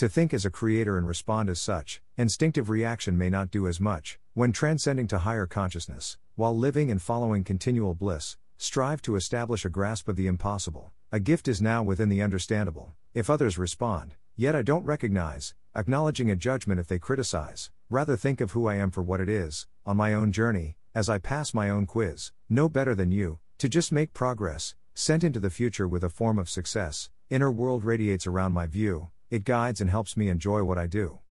To think as a creator and respond as such, instinctive reaction may not do as much. When transcending to higher consciousness, while living and following continual bliss, strive to establish a grasp of the impossible. A gift is now within the understandable. If others respond, yet I don't recognize, acknowledging a judgment if they criticize, rather think of who I am for what it is, on my own journey, as I pass my own quiz, no better than you, to just make progress, sent into the future with a form of success, inner world radiates around my view, it guides and helps me enjoy what I do.